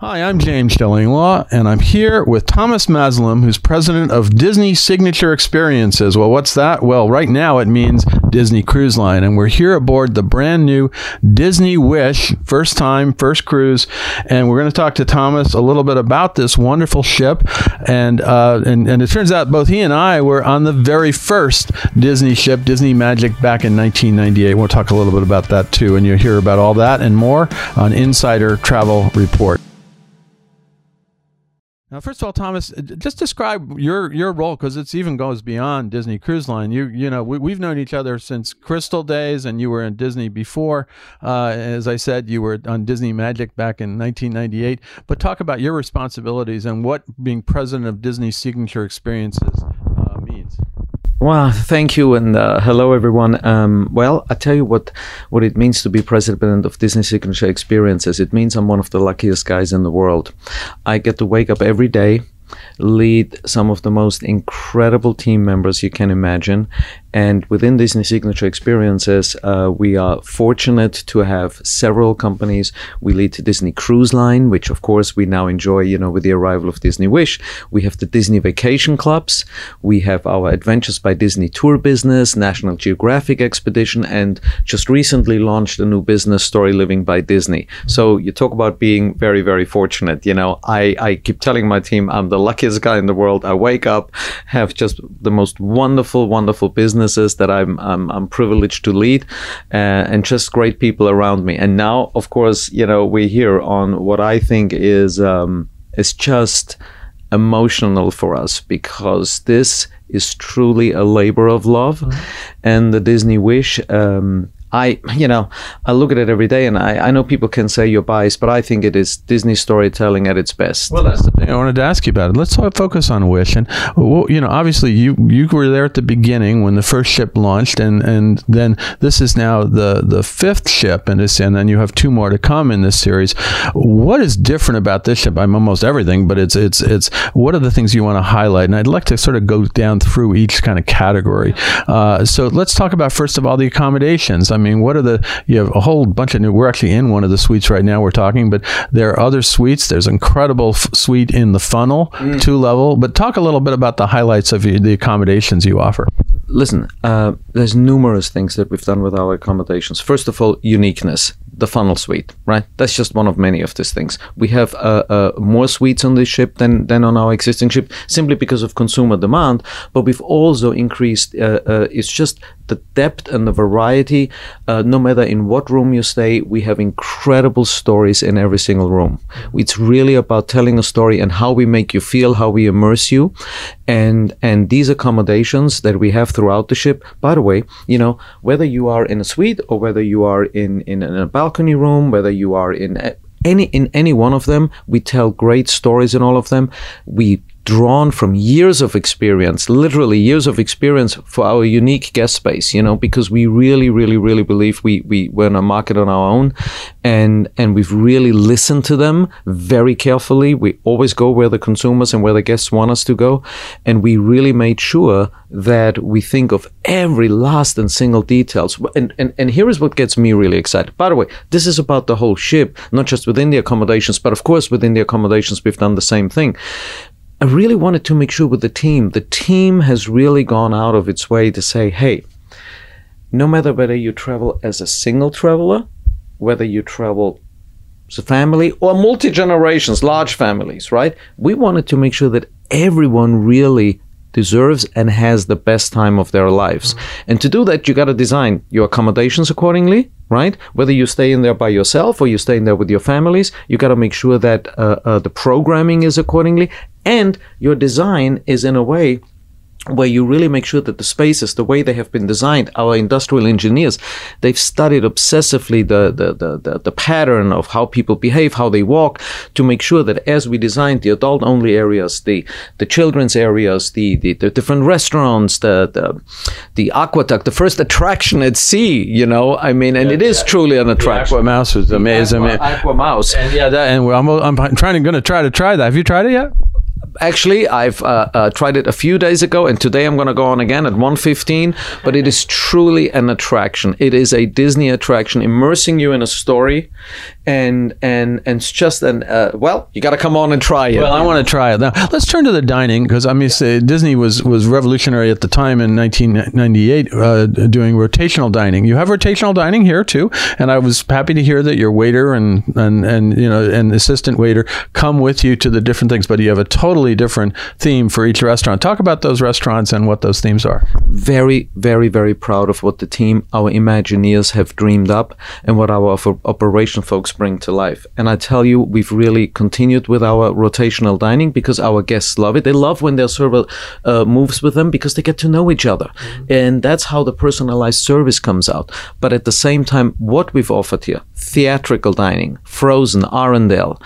Hi, I'm James Shillinglaw, and I'm here with Thomas Mazloum, who's president of Disney Signature Experiences. Well, what's that? Well, right now it means Disney Cruise Line, and we're here aboard the brand new Disney Wish, first time, first cruise, and we're going to talk to Thomas a little bit about this wonderful ship. And uh, and and it turns out both he and I were on the very first Disney ship, Disney Magic, back in 1998. We'll talk a little bit about that too, and you'll hear about all that and more on Insider Travel Report. Now, first of all, Thomas, uh, just describe your your role because it even goes beyond Disney Cruise Line. You you know we, have known each other since Crystal days, and you were in Disney before. Uh, as I said, you were on Disney Magic back in 1998. But talk about your responsibilities and what being president of Disney Signature Experiences. Well, thank you, and uh, hello, everyone. Um, well, I tell you what what it means to be president of Disney Signature Experiences. It means I'm one of the luckiest guys in the world. I get to wake up every day lead some of the most incredible team members you can imagine. And within Disney Signature Experiences, uh, we are fortunate to have several companies. We lead Disney Cruise Line, which of course we now enjoy, you know, with the arrival of Disney Wish. We have the Disney Vacation Clubs. We have our Adventures by Disney tour business, National Geographic Expedition, and just recently launched a new business, Story Living by Disney. So you talk about being very, very fortunate. You know, I, I keep telling my team I'm the luckiest guy in the world. I wake up, have just the most wonderful, wonderful businesses that I'm I'm, I'm privileged to lead, uh, and just great people around me. And now, of course, you know, we're here on what I think is um, is just emotional for us because this is truly a labor of love, mm-hmm. and the Disney Wish. Um, I, you know, I look at it every day, and I, I know people can say you're biased, but I think it is Disney storytelling at its best. Well, that's the thing I wanted to ask you about it. Let's focus on Wish, and well, you know, obviously you you were there at the beginning when the first ship launched, and and then this is now the the fifth ship, and and then you have two more to come in this series. What is different about this ship? I'm almost everything, but it's it's it's what are the things you want to highlight? And I'd like to sort of go down through each kind of category. Uh, so let's talk about first of all the accommodations. Mean, what are the? You have a whole bunch of new. We're actually in one of the suites right now. We're talking, but there are other suites. There's incredible f- suite in the funnel, mm. two level. But talk a little bit about the highlights of the accommodations you offer. Listen, uh, there's numerous things that we've done with our accommodations. First of all, uniqueness the funnel suite, right? That's just one of many of these things. We have uh, uh, more suites on this ship than, than on our existing ship simply because of consumer demand, but we've also increased, uh, uh it's just the depth and the variety. Uh, no matter in what room you stay, we have incredible stories in every single room. It's really about telling a story and how we make you feel, how we immerse you. And, and these accommodations that we have throughout the ship, by the way, you know, whether you are in a suite or whether you are in, in, in a balcony, room, whether you are in any in any one of them, we tell great stories in all of them. We drawn from years of experience, literally years of experience for our unique guest space, you know, because we really, really, really believe we, we, we're in a market on our own and, and we've really listened to them very carefully. We always go where the consumers and where the guests want us to go. And we really made sure that we think of every last and single details. And, and, and here is what gets me really excited. By the way, this is about the whole ship, not just within the accommodations, but of course within the accommodations, we've done the same thing. I really wanted to make sure with the team, the team has really gone out of its way to say, hey, no matter whether you travel as a single traveler, whether you travel as a family or multi generations, large families, right? We wanted to make sure that everyone really deserves and has the best time of their lives. Mm-hmm. And to do that, you got to design your accommodations accordingly, right? Whether you stay in there by yourself or you stay in there with your families, you got to make sure that uh, uh, the programming is accordingly and your design is in a way where you really make sure that the spaces, the way they have been designed, our industrial engineers, they've studied obsessively the, the, the, the, the pattern of how people behave, how they walk, to make sure that as we design the adult only areas, the, the children's areas, the, the, the different restaurants, the, the, the aqueduct, the first attraction at sea, you know, I mean, and yeah, it is yeah. truly an attraction. Aqua Mouse was amazing. Aqua, Aqua Mouse. And yeah, that, and I'm, I'm trying going to try to try that. Have you tried it yet? Actually, I've uh, uh, tried it a few days ago, and today I'm going to go on again at 1:15. But it is truly an attraction. It is a Disney attraction, immersing you in a story, and and and it's just an uh, well, you got to come on and try it. Well, I want to try it now. Let's turn to the dining because I mean, say, Disney was was revolutionary at the time in 1998, uh, doing rotational dining. You have rotational dining here too, and I was happy to hear that your waiter and and and you know and assistant waiter come with you to the different things, but you have a totally different theme for each restaurant. Talk about those restaurants and what those themes are. very, very, very proud of what the team, our Imagineers, have dreamed up and what our op- operation folks bring to life. And I tell you, we've really continued with our rotational dining because our guests love it. They love when their server uh, moves with them because they get to know each other. And that's how the personalized service comes out. But at the same time, what we've offered here theatrical dining, frozen, Arendelle,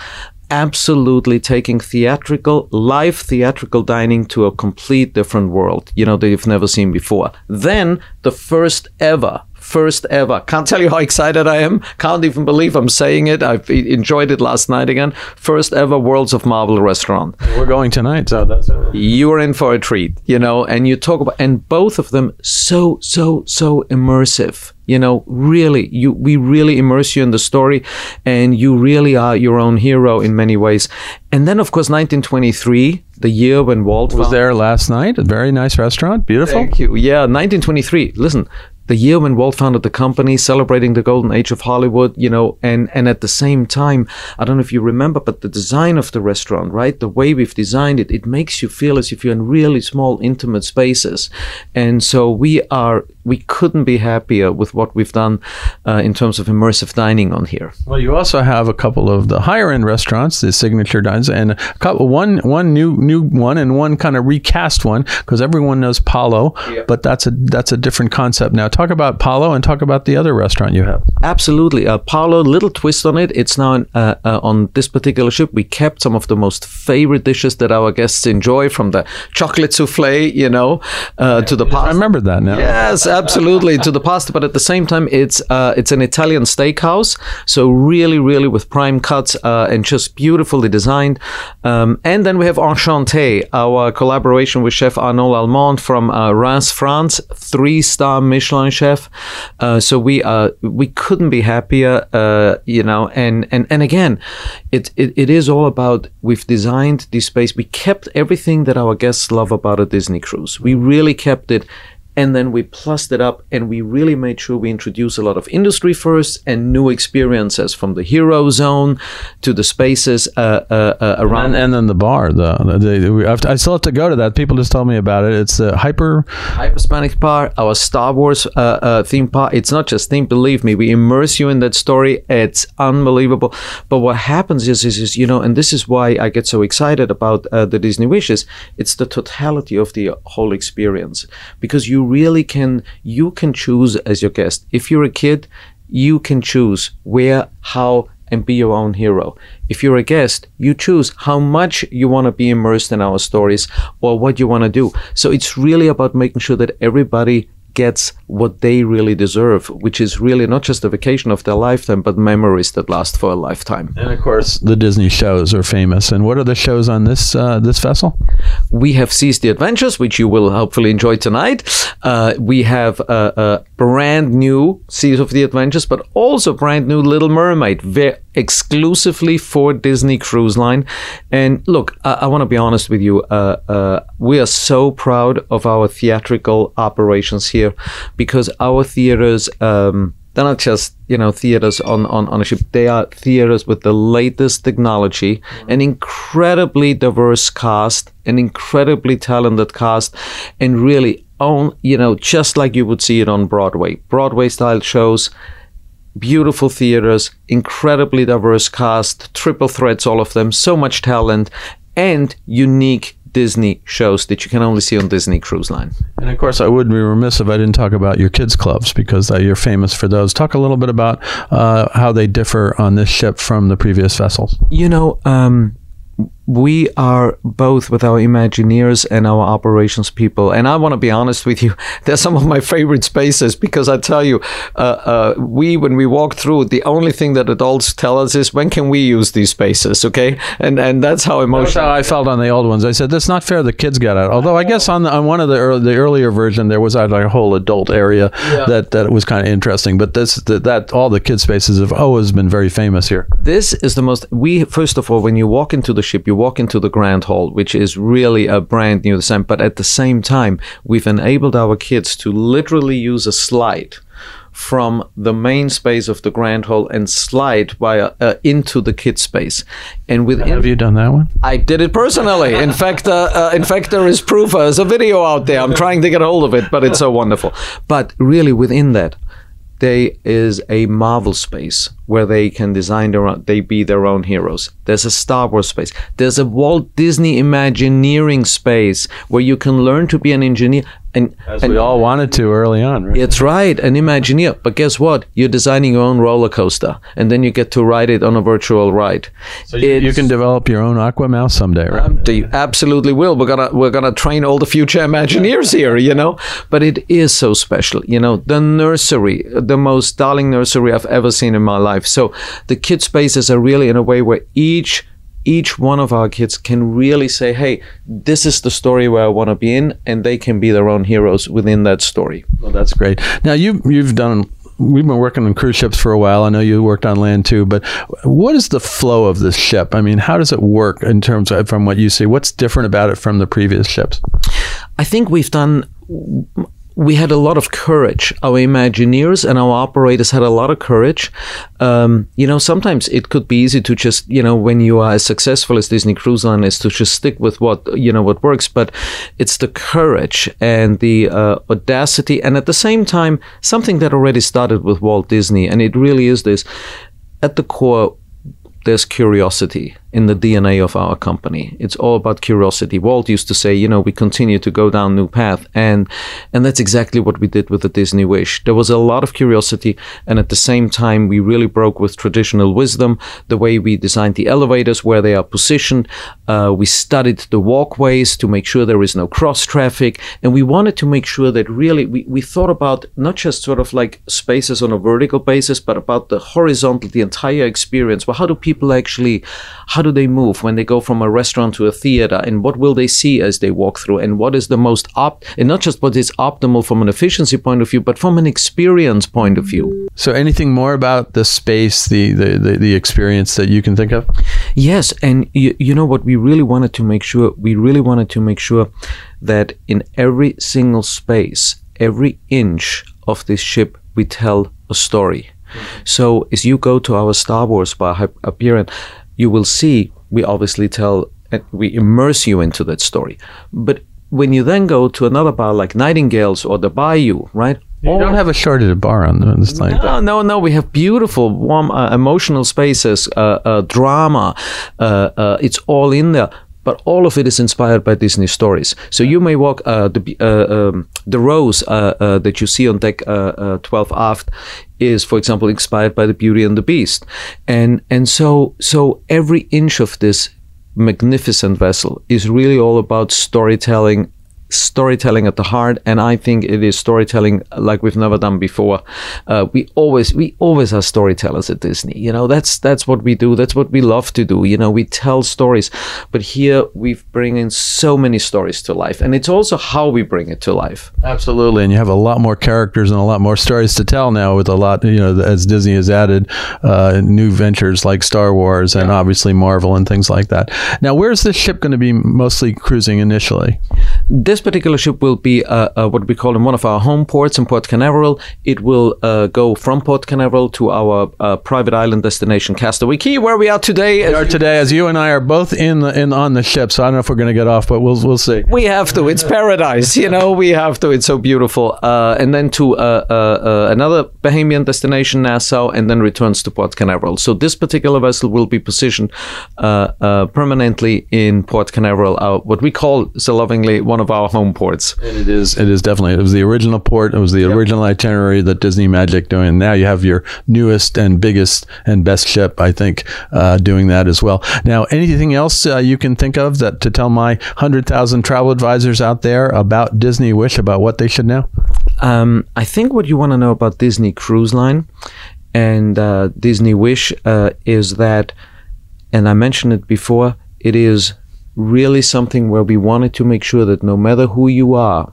absolutely taking theatrical, live theatrical dining to a complete different world, you know, that you've never seen before. Then the first ever, first ever, can't tell you how excited I am, can't even believe I'm saying it. I've enjoyed it last night again. First ever Worlds of Marvel restaurant. We're going tonight, so that's. it. You're in for a treat, you know, and you talk about, and both of them so, so, so immersive. You know, really, you we really immerse you in the story, and you really are your own hero in many ways. And then, of course, 1923, the year when Walt Was there last night? A very nice restaurant, beautiful. Thank you. Yeah, 1923. Listen, the year when Walt founded the company, celebrating the golden age of Hollywood, you know, and and at the same time, I don't know if you remember, but the design of the restaurant, right? The way we've designed it, it makes you feel as if you're in really small, intimate spaces, and so we are. We couldn't be happier with what we've done uh, in terms of immersive dining on here. Well, you also have a couple of the higher end restaurants, the signature dines, and a couple one one new new one and one kind of recast one because everyone knows Palo, but that's a that's a different concept now. Talk about Palo and talk about the other restaurant you have. Absolutely. Uh, Palo, little twist on it. It's now in, uh, uh, on this particular ship. We kept some of the most favorite dishes that our guests enjoy, from the chocolate souffle, you know, uh, to the Pasta. I remember that now. Yes, absolutely. to the pasta, but at the same time, it's uh, it's an Italian steakhouse. So really, really with prime cuts uh, and just beautifully designed. Um, and then we have Enchanté, our collaboration with Chef Arnaud Lallement from uh, Reims, France, three-star Michelin chef. Uh, so we uh, we couldn't be happier. Uh, you know, and and and again, it, it it is all about we've designed this space. We kept everything that our guests love about a Disney cruise. We really kept it and then we plussed it up and we really made sure we introduce a lot of industry first and new experiences from the hero zone to the spaces uh, uh, uh, around And, and then the bar, to- I still have to go to that. People just told me about it. It's a hyper. Hyperspanic bar our Star Wars uh, uh, theme park. It's not just theme, believe me. We immerse you in that story. It's unbelievable. But what happens is, is, is you know, and this is why I get so excited about uh, the Disney Wishes. It's the totality of the whole experience because you really can you can choose as your guest. If you're a kid, you can choose where, how, and be your own hero. If you're a guest, you choose how much you want to be immersed in our stories or what you want to do. So it's really about making sure that everybody gets what they really deserve, which is really not just a vacation of their lifetime, but memories that last for a lifetime. And of course, the Disney shows are famous. And what are the shows on this uh, this vessel? We have Seas the Adventures, which you will hopefully enjoy tonight. Uh, we have a, a brand new Seas of the Adventures, but also brand new Little Mermaid, ve- exclusively for Disney Cruise Line. And look, I, I want to be honest with you. Uh, uh, we are so proud of our theatrical operations here because our theaters. Um, they're not just you know theaters on, on, on a ship they are theaters with the latest technology an incredibly diverse cast an incredibly talented cast and really own you know just like you would see it on broadway broadway style shows beautiful theaters incredibly diverse cast triple threats all of them so much talent and unique disney shows that you can only see on disney cruise line And of course, I would be remiss if I didn't talk about your kids' clubs because uh, you're famous for those. Talk a little bit about uh, how they differ on this ship from the previous vessels. you know um, we are both with our Imagineers and our operations people. And I want to be honest with you, they're some of my favorite spaces because I tell you, uh, uh, we, when we walk through, the only thing that adults tell us is, when can we use these spaces? Okay. And and that's how That's emotional. how I felt on the old ones. I said that's not fair. The kids got it. Although I guess on the, on one of the early, the earlier version there was like a whole adult area that that was kind of interesting. But this that, that all the kid spaces have always been very famous here. this is the most we first of all when you walk into the ship you walk into the grand hall which is really a brand new design but at the same time we've enabled our kids to literally use a slide from the main space of the grand hall and slide via uh, into the kid space and within Have you done that one? I did it personally. In fact, uh, uh, in fact, there is proof. Uh, there's a video out there. I'm trying to get a hold of it, but it's so wonderful. But really, within that, there is a Marvel space where they can design their own. They be their own heroes. There's a Star Wars space. There's a Walt Disney Imagineering space where you can learn to be an engineer. And, As and we all wanted to early on. Right? it's right, an Imagineer. But guess what? You're designing your own roller coaster, and then you get to ride it on a virtual ride. So you, you can develop your own Aqua Mouse someday, right? um, they absolutely will. We're gonna we're gonna train all the future Imagineers here, you know. But it is so special, you know. The nursery, the most darling nursery I've ever seen in my life. So the kid spaces are really in a way where each each one of our kids can really say, "Hey, this is the story where I want to be in," and they can be their own heroes within that story. Well, that's great. Now you you've done. We've been working on cruise ships for a while. I know you worked on land too, but what is the flow of this ship? I mean, how does it work in terms of from what you see? What's different about it from the previous ships? I think we've done. We had a lot of courage. Our Imagineers and our operators had a lot of courage. Um, you know, sometimes it could be easy to just, you know, when you are as successful as Disney Cruise Line is, to just stick with what you know what works. But it's the courage and the uh, audacity, and at the same time, something that already started with Walt Disney, and it really is this. At the core, there's curiosity in the DNA of our company. It's all about curiosity. Walt used to say, you know, we continue to go down new path, and and that's exactly what we did with the Disney Wish. There was a lot of curiosity, and at the same time, we really broke with traditional wisdom. The way we designed the elevators, where they are positioned, uh, we studied the walkways to make sure there is no cross traffic, and we wanted to make sure that really we, we thought about not just sort of like spaces on a vertical basis, but about the horizontal, the entire experience. Well, how do people actually, how do they move when they go from a restaurant to a theater, and what will they see as they walk through, and what is the most opt and not just what is optimal from an efficiency point of view, but from an experience point of view. So, anything more about the space, the the, the, the experience that you can think of? Yes, and you, you know what we really wanted to make sure we really wanted to make sure that in every single space, every inch of this ship, we tell a story. Mm-hmm. So as you go to our Star Wars bar Hy- Hyperion, you will see we obviously tell and we immerse you into that story. But when you then go to another bar like Nightingales or the Bayou, right? You don't have a shortage of bar on this thing. No, no, no. We have beautiful, warm, uh, emotional spaces, uh, uh, drama. Uh, uh, it's all in there. But all of it is inspired by Disney stories. So you may walk uh, the uh, um, the rose uh, uh, that you see on deck uh, uh, 12 aft is, for example, inspired by the Beauty and the Beast, and and so so every inch of this magnificent vessel is really all about storytelling storytelling at the heart and i think it is storytelling like we've never done before uh, we always we always are storytellers at disney you know that's that's what we do that's what we love to do you know we tell stories but here we've bring in so many stories to life and it's also how we bring it to life Absolutely, and you have a lot more characters and a lot more stories to tell now. With a lot, you know, as Disney has added uh, new ventures like Star Wars and obviously Marvel and things like that. Now, where's this ship going to be mostly cruising initially? this particular ship will be uh, uh, what we call in one of our home ports in Port Canaveral. It will uh, go from Port Canaveral to our uh, private island destination, Castaway Cay, where we are today. We are today, as you and I are both in the, in on the ship, so I don't know if we're going to get off, but we'll we'll see. We have to. It's paradise. You know, we have to. It's so beautiful. Uh, and then to another Bahamian destination, Nassau, and then returns to Port Canaveral. So this particular vessel will be positioned permanently in Port Canaveral, uh, what we call so lovingly one of our home ports. And it is. It is definitely. It was the original port. It was the yep. original itinerary that Disney Magic doing. Now you have your newest and biggest and best ship. I think uh, doing that as well. Now, anything else uh, you can think of that to tell my hundred thousand travel advisors out there about Disney Wish about what they should know? Um, I think what you want to know about Disney Cruise Line and uh, Disney Wish uh, is that, and I mentioned it before, it is really something where we wanted to make sure that no matter who you are,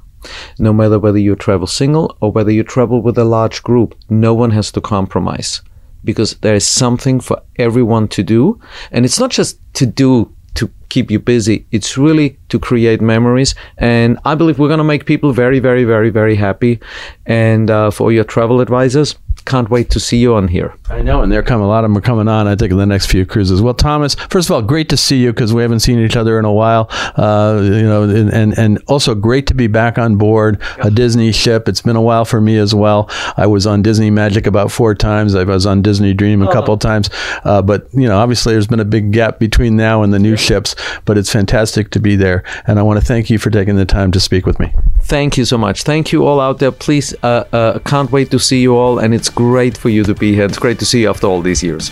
no matter whether you travel single or whether you travel with a large group, no one has to compromise because there is something for everyone to do. And it's not just to do to keep you busy. It's really to create memories. And I believe we're going to make people very, very, very, very happy. And uh, for your travel advisors, can't wait to see you on here. I know, and they're coming. A lot of them are coming on. I think in the next few cruises. Well, Thomas, first of all, great to see you because we haven't seen each other in a while. Uh, you know, and, and, and also great to be back on board a Disney ship. It's been a while for me as well. I was on Disney Magic about four times. I was on Disney Dream a uh-huh. couple times. Uh, but you know, obviously, there's been a big gap between now and the new ships. But it's fantastic to be there, and I want to thank you for taking the time to speak with me. Thank you so much. Thank you all out there. Please, uh, uh can't wait to see you all, and it's great for you to be here. It's great to see you after all these years.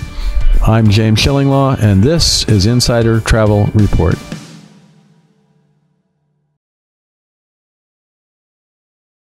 I'm James Shillinglaw, and this is Insider Travel Report.